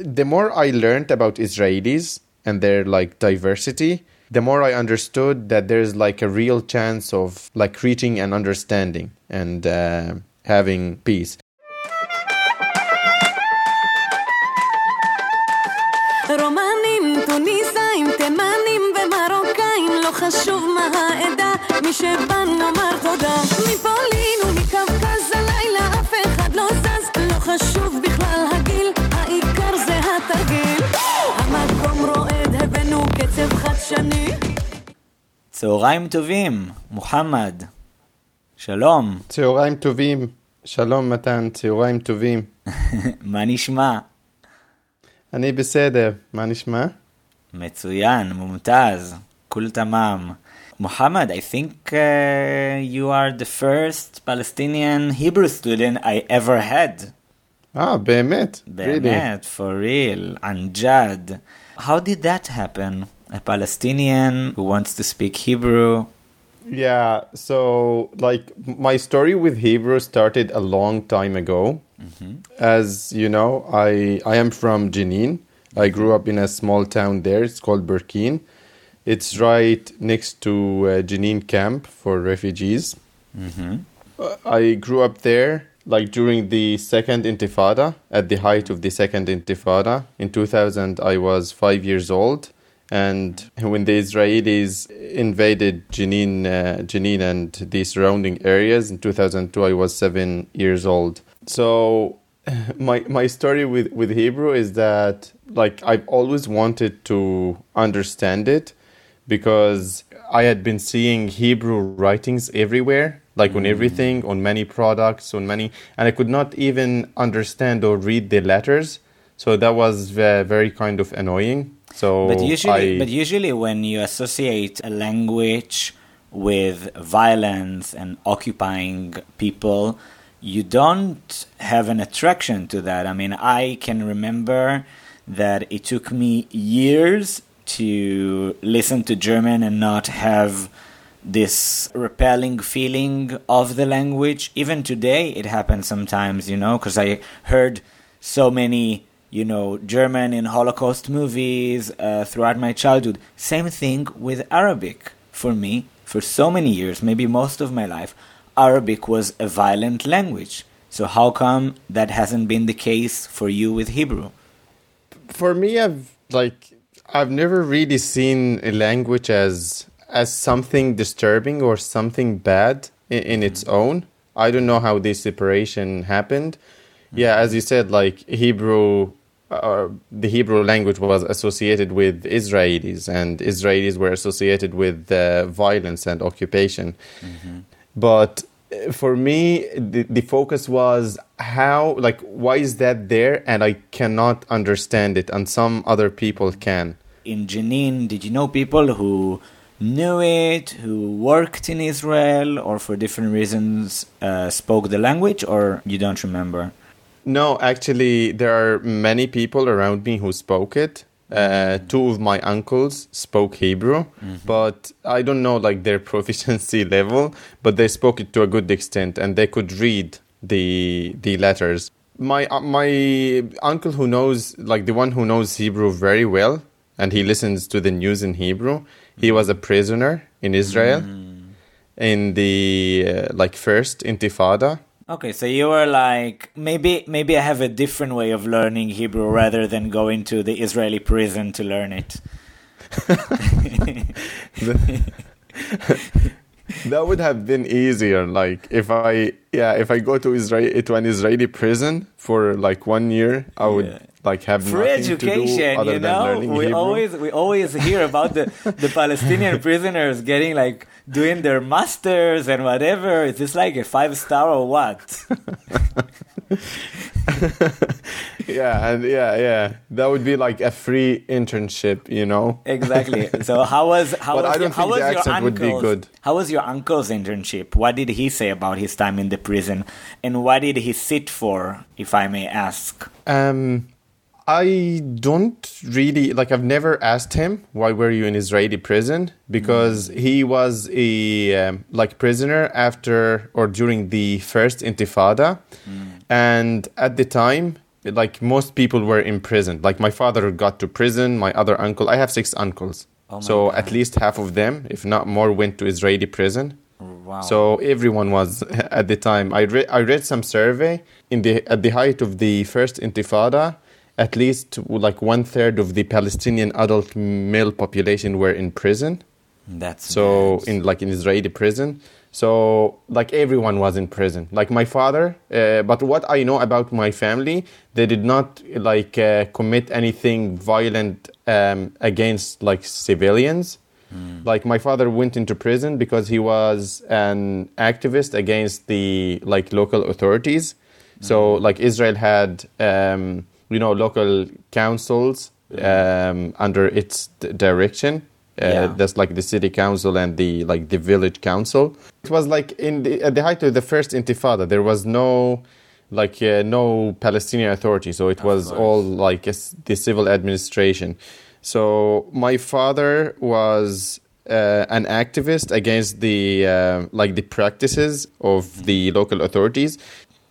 the more I learned about Israelis and their like diversity, the more I understood that there's like a real chance of like reaching an understanding and uh, having peace. רומנים, טוניסאים, תימנים ומרוקאים, לא חשוב מה העדה, מי שבא נאמר תודה. מפולין קצב חדשני. צהריים טובים, מוחמד. שלום, צהריים טובים, שלום מתן, צהריים טובים. מה נשמע? אני בסדר, מה נשמע? מצוין, מומתז, כול תמם. Muhammad, I think uh, you are the first Palestinian Hebrew student I ever had. אה, באמת? Really? באמת, for real, Anjad. How did that happen? A Palestinian who wants to speak Hebrew. Yeah, so like my story with Hebrew started a long time ago. As you know, I I am from Jenin. I grew up in a small town there. It's called Burkin. It's right next to uh, Jenin camp for refugees. Uh, I grew up there like during the second intifada at the height of the second intifada in 2000 i was 5 years old and when the israelis invaded jenin uh, jenin and the surrounding areas in 2002 i was 7 years old so my my story with with hebrew is that like i've always wanted to understand it because I had been seeing Hebrew writings everywhere, like on everything, on many products, on many, and I could not even understand or read the letters. So that was very kind of annoying. So But usually, I, but usually, when you associate a language with violence and occupying people, you don't have an attraction to that. I mean, I can remember that it took me years to listen to German and not have this repelling feeling of the language. Even today, it happens sometimes, you know, because I heard so many, you know, German in Holocaust movies uh, throughout my childhood. Same thing with Arabic. For me, for so many years, maybe most of my life, Arabic was a violent language. So, how come that hasn't been the case for you with Hebrew? for me, I've like I've never really seen a language as as something disturbing or something bad in, in its own. I don't know how this separation happened. Yeah, as you said, like Hebrew, uh, the Hebrew language was associated with Israelis, and Israelis were associated with uh, violence and occupation. But uh, for me, the, the focus was how, like, why is that there? And I cannot understand it, and some other people can. in Jenin, did you know people who knew it, who worked in Israel, or for different reasons uh, spoke the language, or you don't remember? No, actually, there are many people around me who spoke it. Uh, two of my uncles spoke Hebrew, but I don't know like their proficiency level. But they spoke it to a good extent, and they could read the the letters. My uh, my uncle who knows like the one who knows Hebrew very well, and he listens to the news in Hebrew. He was a prisoner in Israel in the uh, like first Intifada. Okay, so you were like maybe maybe I have a different way of learning Hebrew rather than going to the Israeli prison to learn it. That would have been easier. Like if I, yeah, if I go to Israel to an Israeli prison for like one year, I would Yeah. Like have Free nothing to do education, you know. We Hebrew. always we always hear about the the Palestinian prisoners getting like doing their masters and whatever. Is this like a five star or what? yeah, and yeah, yeah, that would be like a free internship, you know. Exactly. So how was how But was, I don't your, how think was the your accent would be uncle's good. how was your uncle's internship? What did he say about his time in the prison, and what did he sit for, if I may ask? Um, I don't really like. I've never asked him why were you in Israeli prison because he was a um, like prisoner after or during the first Intifada, and at the time like most people were imprisoned. Like my father got to prison. My other uncle, I have six uncles, Oh so God. at least half of them, if not more, went to Israeli prison. Wow. So everyone was at the time. I read I read some survey in the at the height of the first Intifada. At least like one third of the Palestinian adult male population were in prison. that's So bad. in like in Israeli prison. So like everyone was in prison. Like my father. Uh, but what I know about my family, they did not like uh, commit anything violent um, against like civilians. Like my father went into prison because he was an activist against the like local authorities. So like Israel had um, you know local councils um, under its d- direction. Uh, Yeah. That's like the city council and the like the village council. It was like in the, at the height of the first Intifada, there was no like uh, no Palestinian authority, so it was course. all like a the civil administration. So my father was uh, an activist against the uh, like the practices of the local authorities.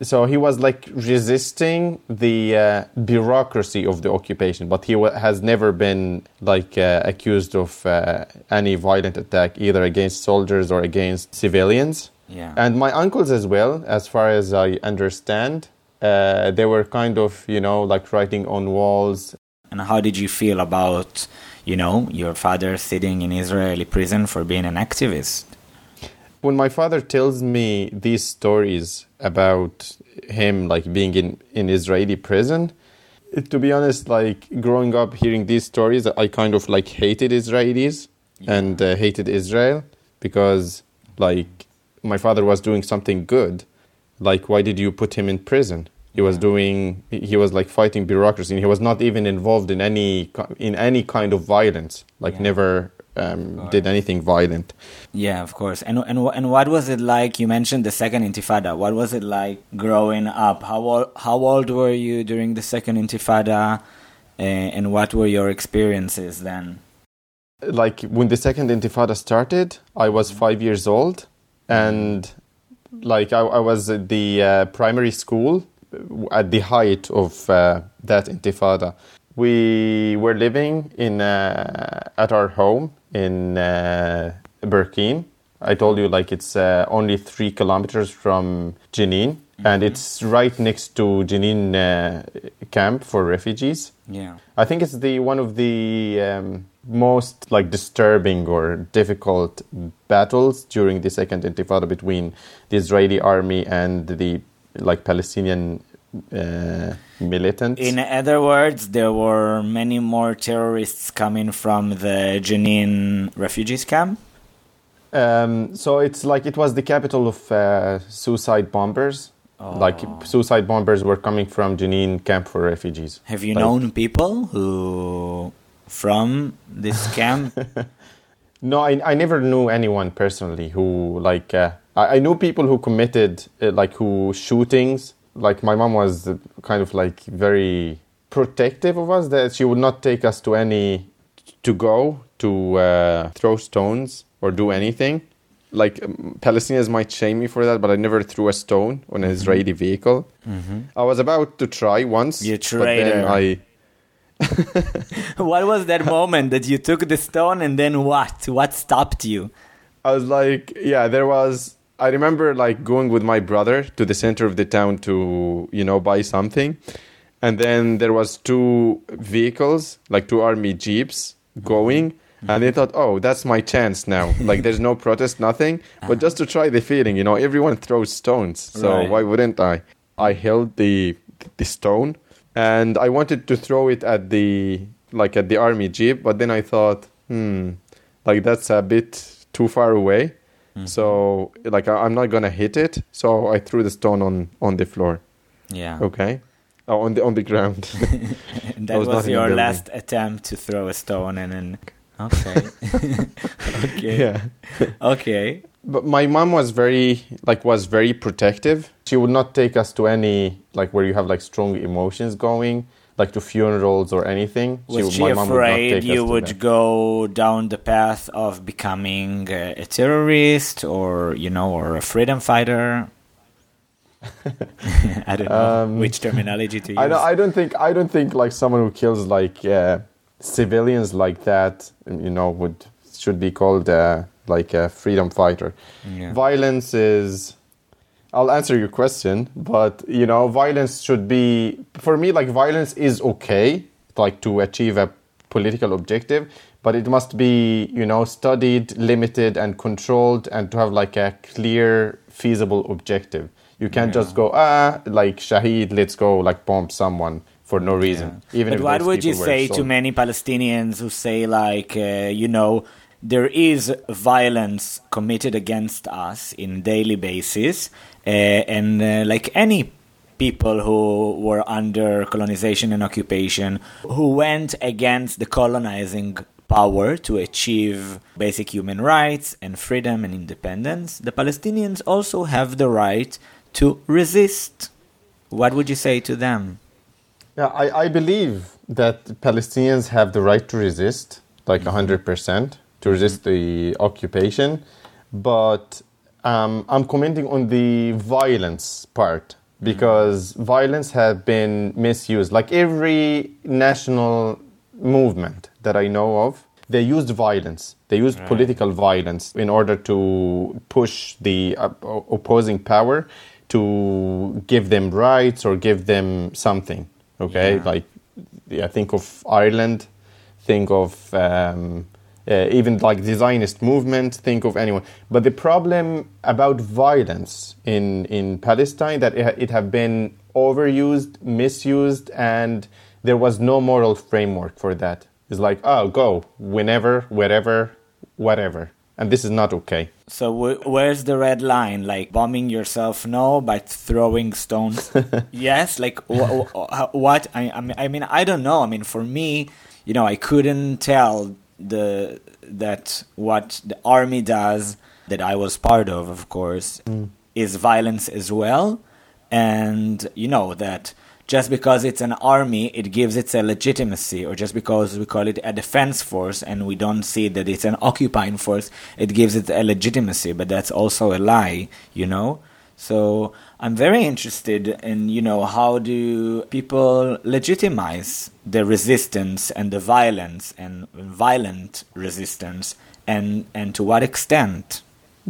So he was like resisting the uh, bureaucracy of the occupation, but he has never been like uh, accused of uh, any violent attack either against soldiers or against civilians. Yeah. And my uncles as well, as far as I understand, uh, they were kind of you know like writing on walls And how did you feel about, you know, your father sitting in Israeli prison for being an activist? When my father tells me these stories about him like being in, in israeli prison to be honest like growing up hearing these stories i kind of like hated israelis and uh, hated israel because like my father was doing something good. Like why did you put him in prison? He was doing he was like fighting bureaucracy and he was not even involved in any in any kind of violence. Like Yeah. never um, did anything violent Yeah, of course. And and and what was it like? You mentioned the second Intifada. What was it like growing up? How old, how old were you during the second Intifada, uh, and what were your experiences then? like when the second intifada started i was five years old and like i, I was at the uh, primary school at the height of uh, that intifada we were living in uh, at our home in uh, Burkine. I told you like it's uh, only three kilometers from Jenin, and it's right next to Jenin uh, camp for refugees. Yeah. I think it's the one of the um, most like disturbing or difficult battles during the second Intifada between the Israeli army and the like Palestinian uh, militants. In other words, there were many more terrorists coming from the Jenin refugees camp. Um, so it's like it was the capital of uh, suicide bombers. Like Oh. suicide bombers were coming from Jenin camp for refugees. Have you Like- known people who from this camp? No, I, I never knew anyone personally who like uh, I, I knew people who committed uh, like who shootings. Like my mom was kind of like very protective of us that she would not take us to any to go to uh, throw stones or do anything. Like um, Palestinians might shame me for that, but I never threw a stone on an Israeli vehicle. I was about to try once, You but then traitor. I what was that moment that you took the stone and then what? What stopped you? I was like, yeah, there was. I remember like going with my brother to the center of the town to, you know, buy something, and then there was two vehicles, like two army jeeps, going, and they thought, oh, that's my chance now. like, there's no protest, nothing, but just to try the feeling, you know, everyone throws stones, so Right. why wouldn't I? I held the the stone, and I wanted to throw it at the like at the army jeep, but then I thought, hmm, like that's a bit too far away. Mm-hmm. So like I, I'm not gonna hit it. So I threw the stone on on the floor. Yeah. Okay, oh, on the on the ground. that was was, not in the your last attempt to throw a stone and then Okay. okay. yeah. Okay. But my mom was very like was very protective. She would not take us to any like where you have like strong emotions going, like to funerals or anything. Was would- she my mom would not afraid take you would go down the path of becoming a terrorist or, you know, or a freedom fighter? I don't know which terminology to use. Um, I don't, I don't think I don't think like someone who kills like uh, civilians like that, you know, would should be called uh, like a freedom fighter. Yeah. Violence is. I'll answer your question, but you know, violence should be for me like violence is okay, like to achieve a political objective, but it must be you know studied, limited, and controlled, and to have like a clear, feasible objective. You can't just go ah like Shahid, let's go like bomb someone for no reason. Even but if what would you say to many Palestinians who say, like, uh, you know, there is violence committed against us in daily basis, Eh, and uh, like any people who were under colonization and occupation, who went against the colonizing power to achieve basic human rights and freedom and independence, the Palestinians also have the right to resist. What would you say to them? Yeah, I, I believe that Palestinians have the right to resist, like mm-hmm. 100%, to resist mm-hmm. the occupation. But um, I'm commenting on the violence part because violence has been misused. Like every national movement that I know of, they used violence. They used political violence in order to push the uh, opposing power to give them rights or give them something. Okay, Yeah. like yeah, think of Ireland, think of um, uh, even like Zionist movement, think of anyone. But the problem about violence in in Palestine that it, it have been overused, misused, and there was no moral framework for that. It's like oh, go whenever, wherever, whatever, and this is not okay. So wh- where's the red line? Like bombing yourself, no, but throwing stones, yes. Like wh- wh- what? I I mean, I don't know. I mean, for me, you know, I couldn't tell the that what the army does that I was part of, of course, mm. is violence as well, and you know that just because it's an army, it gives it a legitimacy, or just because we call it a defense force and we don't see that it's an occupying force, it gives it a legitimacy, but that's also a lie, you know? So I'm very interested in, you know, how do people legitimize the resistance and the violence and violent resistance and, and to what extent?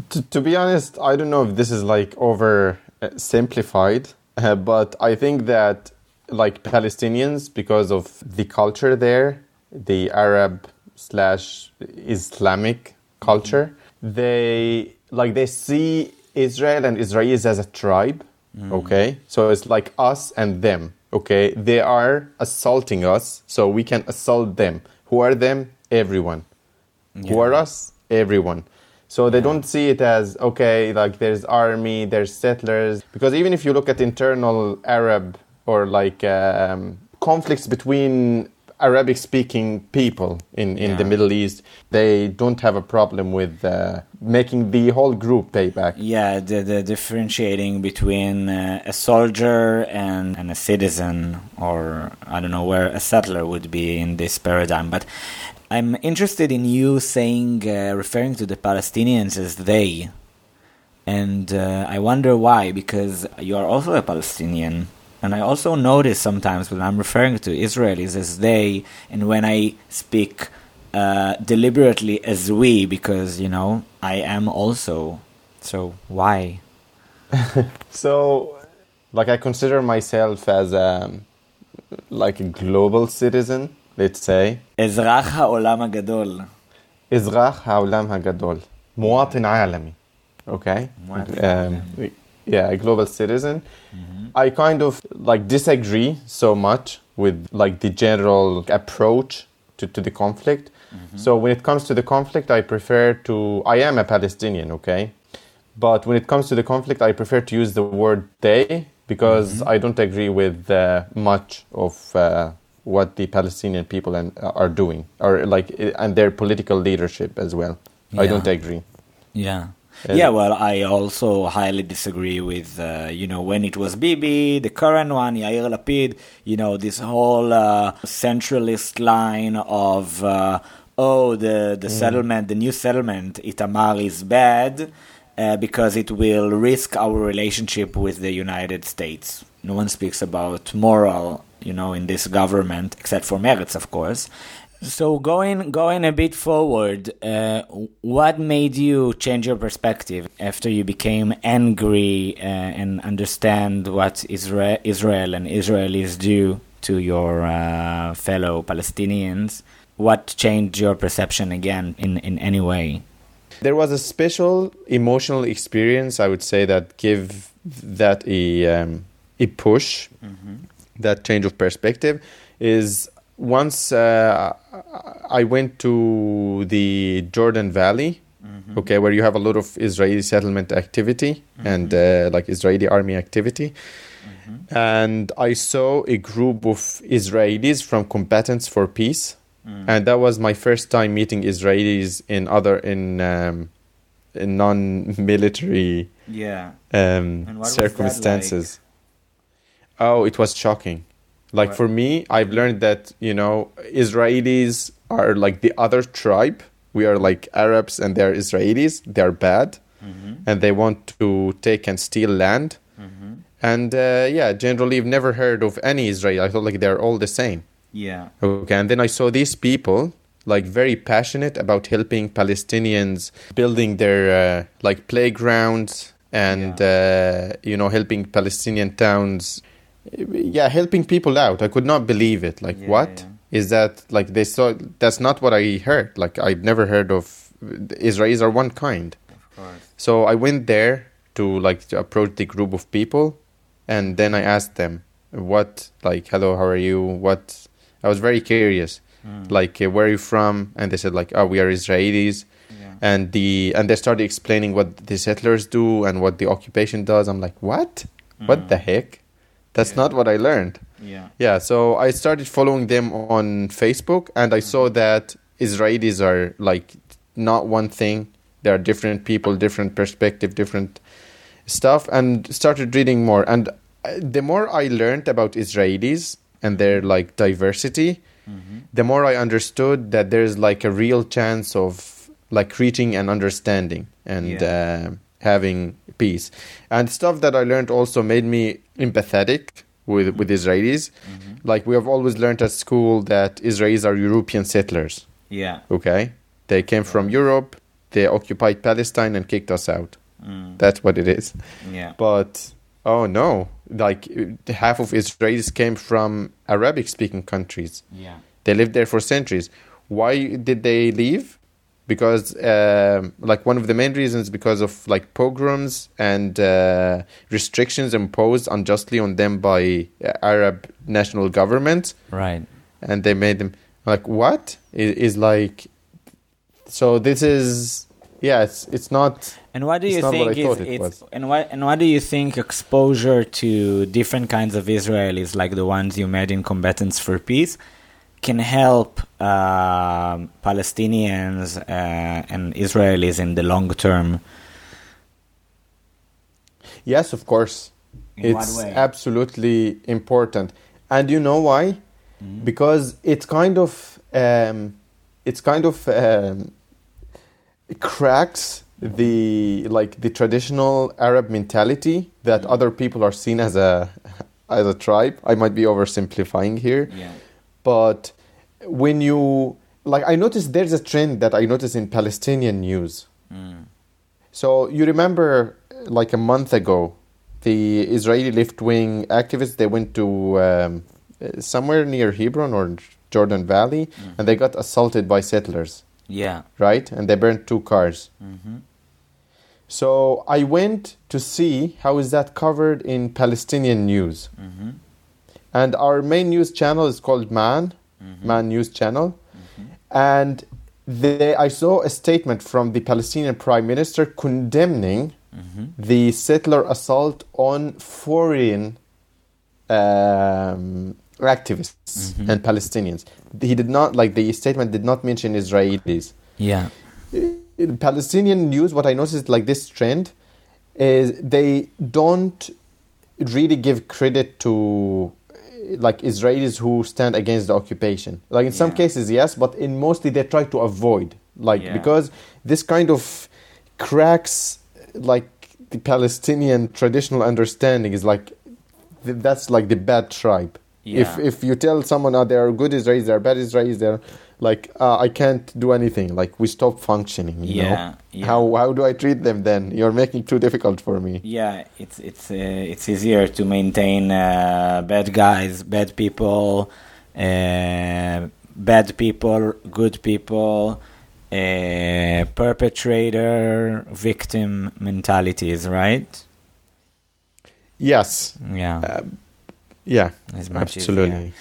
To, to be honest, I don't know if this is like over uh, simplified, uh, but I think that like Palestinians, because of the culture there, the Arab slash Islamic culture, they like they see Israel and Israelis as a tribe. Okay, so it's like us and them. Okay, they are assaulting us, so we can assault them. Who are them? Everyone. Who are us? Everyone. So they don't see it as okay, like there's army, there's settlers. Because even if you look at internal Arab or like um, conflicts between Arabic speaking people in, in the Middle East, they don't have a problem with uh, making the whole group pay back. Yeah, the, the differentiating between uh, a soldier and, and a citizen, or I don't know where a settler would be in this paradigm. But I'm interested in you saying, uh, referring to the Palestinians as they. And uh, I wonder why, because you are also a Palestinian. And I also notice sometimes when I'm referring to Israelis as they, and when I speak uh, deliberately as we, because, you know, I am also. So why? so, like, I consider myself as a, like a global citizen, let's say. Ezrach ha'olam הגדול. Ezrach ha'olam הגדול. Muatin alami. Okay? Um, yeah, a global citizen. I kind of like disagree so much with like the general approach to, to the conflict. So when it comes to the conflict, I prefer to. I am a Palestinian, okay, but when it comes to the conflict, I prefer to use the word they because I don't agree with uh, much of uh, what the Palestinian people and, are doing, or like and their political leadership as well. I don't agree. Yeah. Uh, yeah, well, I also highly disagree with, uh, you know, when it was Bibi, the current one, Yair Lapid, you know, this whole uh, centralist line of, uh, oh, the, the settlement, the new settlement, Itamar is bad. uh, because it will risk our relationship with the United States. No one speaks about moral, you know, in this government, except for Meretz, of course. So going going a bit forward, uh, what made you change your perspective after you became angry uh, and understand what Israel, Israel and Israelis do to your uh, fellow Palestinians? What changed your perception again in, in any way? There was a special emotional experience, I would say, that gave that a um, a push, that change of perspective, is once uh, I went to the Jordan Valley, okay, where you have a lot of Israeli settlement activity and uh, like Israeli army activity. And I saw a group of Israelis from Combatants for Peace, and that was my first time meeting Israelis in other in, um, in non-military Yeah. um, And what was that circumstances. Oh, it was shocking. Like What- for me, I've learned that you know Israelis are like the other tribe. We are like Arabs, and they're Israelis. They're bad, and they want to take and steal land. And uh, yeah, generally, I've never heard of any Israeli. I thought like they're all the same. Yeah. Okay, and then I saw these people like very passionate about helping Palestinians building their uh, like playgrounds and uh, you know helping Palestinian towns. Yeah, helping people out. I could not believe it. Like, Yeah, what is yeah. that? Like, they saw. That's not what I heard. Like, I'd never heard of. Israelis are one kind. Of course. So I went there to like to approach the group of people, and then I asked them, "What like, hello, how are you? What?" I was very curious, like, uh, "Where are you from?" And they said like, "Oh, we are Israelis." Yeah. And the and they started explaining what the settlers do and what the occupation does. I'm like, "What? What the heck? That's Yeah. not what I learned." Yeah. Yeah, so I started following them on Facebook, and I saw that Israelis are like not one thing. There are different people, different perspective, different stuff, and started reading more. And uh, the more I learned about Israelis and their like diversity, the more I understood that there's like a real chance of like reaching an understanding and uh, having peace. And stuff that I learned also made me empathetic with with Israelis. Like we have always learned at school that Israelis are European settlers. Yeah. Okay, they came from Europe. They occupied Palestine and kicked us out. Mm. That's what it is. Yeah. But oh no, like half of Israelis came from Arabic-speaking countries. Yeah. They lived there for centuries. Why did they leave? Because, um, like, one of the main reasons because of like pogroms and uh, restrictions imposed unjustly on them by uh, Arab national governments, Right. and they made them like what is, is like. So this is yeah, it's it's not. And what do you think is it it's and what and what do you think exposure to different kinds of Israelis like the ones you met in Combatants for Peace can help um Palestinians uh, and Israelis in the long term? Yes, of course. In it's absolutely important. And you know why? Mm-hmm. Because it's kind of um, it's kind of um, cracks the like the traditional Arab mentality that Mm-hmm. other people are seen as a as a tribe. I might be oversimplifying here, Yeah. but when you like I noticed there's a trend that I noticed in Palestinian news. Mm. So you remember, like a month ago, the Israeli left-wing activists they went to um, somewhere near Hebron or Jordan Valley, and they got assaulted by settlers, Yeah. right? And they burned two cars. hmm So I went to see how is that covered in Palestinian news, hmm and our main news channel is called Ma'an, Mm-hmm. Ma'an News Channel, mm-hmm. and they, I saw a statement from the Palestinian Prime Minister condemning mm-hmm. the settler assault on foreign um, activists and Palestinians. He did not like the statement did not mention Israelis. Yeah. In Palestinian news, what I noticed like this trend is they don't really give credit to like Israelis who stand against the occupation. Like in some cases, yes, but in mostly they try to avoid like Yeah. because this kind of cracks like the Palestinian traditional understanding is like th- that's like the bad tribe. If Yeah. if if you tell someone oh, they are good Israelis, they are bad Israelis, they're like uh, I can't do anything. Like we stop functioning. You Yeah, know? yeah. How how do I treat them then? You're making it too difficult for me. Yeah, it's it's uh, it's easier to maintain uh, bad guys, bad people, uh, bad people, good people, uh, perpetrator, victim mentalities, right? Yes. Yeah, Yeah. it's much absolutely.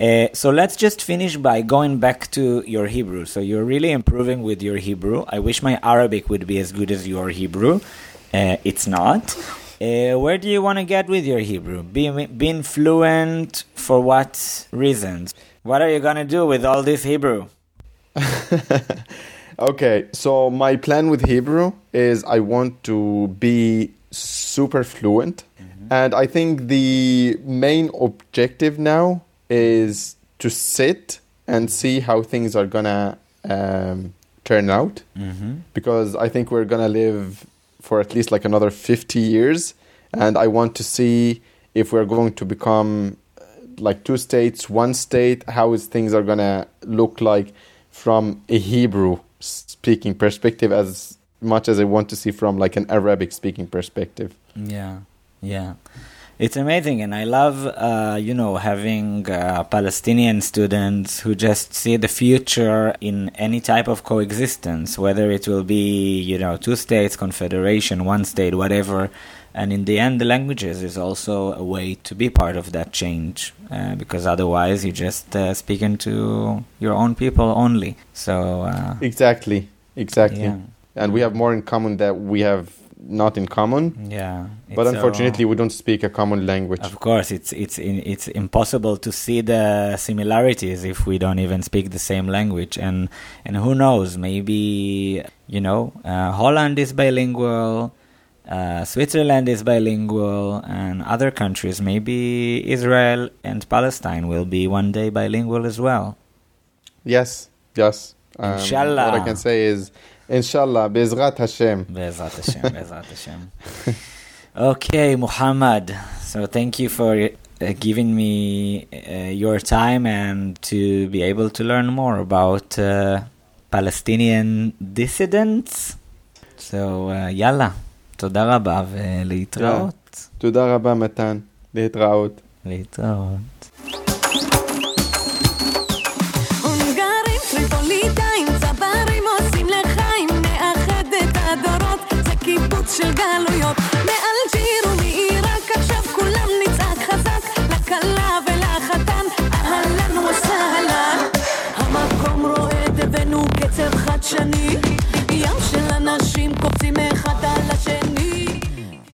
Uh, so let's just finish by going back to your Hebrew. So you're really improving with your Hebrew. I wish my Arabic would be as good as your Hebrew. Uh, it's not. Uh, where do you want to get with your Hebrew? Be, being fluent for what reasons? What are you going to do with all this Hebrew? Okay, so my plan with Hebrew is I want to be super fluent. And I think the main objective now is to sit and see how things are gonna um, turn out. Mm-hmm. Because I think we're gonna live for at least like another 50 years. And I want to see if we're going to become uh, like two states, one state, how is things are gonna look like from a Hebrew speaking perspective as much as I want to see from like an Arabic speaking perspective. Yeah, yeah. It's amazing, and I love, uh, you know, having uh, Palestinian students who just see the future in any type of coexistence, whether it will be, you know, two states, confederation, one state, whatever. And in the end, the languages is also a way to be part of that change, uh, because otherwise you're just uh, speaking to your own people only. So, uh, Exactly, exactly. yeah, And we have more in common that we have not in common. yeah. But unfortunately, we don't speak a common language. Of course, it's it's in, it's impossible to see the similarities if we don't even speak the same language. And and who knows? Maybe you know, uh, Holland is bilingual, uh, Switzerland is bilingual, and other countries. Maybe Israel and Palestine will be one day bilingual as well. Yes, yes. Um, Inshallah. What I can say is, Inshallah, Bezrat Hashem. Be'ezrat Hashem, Be'ezrat Hashem. Okay, Muhammad. So thank you for uh, giving me uh, your time and to be able to learn more about uh, Palestinian dissidents. So uh, יאללה, תודה רבה ולהתראות. תודה רבה, מתן. להתראות. להתראות. של גלויות. מאלג'יר ומעיראק עכשיו כולם נצעק חזק, לכלה ולחתן, אהלן וסהלן. המקום רועד, הבאנו קצב חדשני,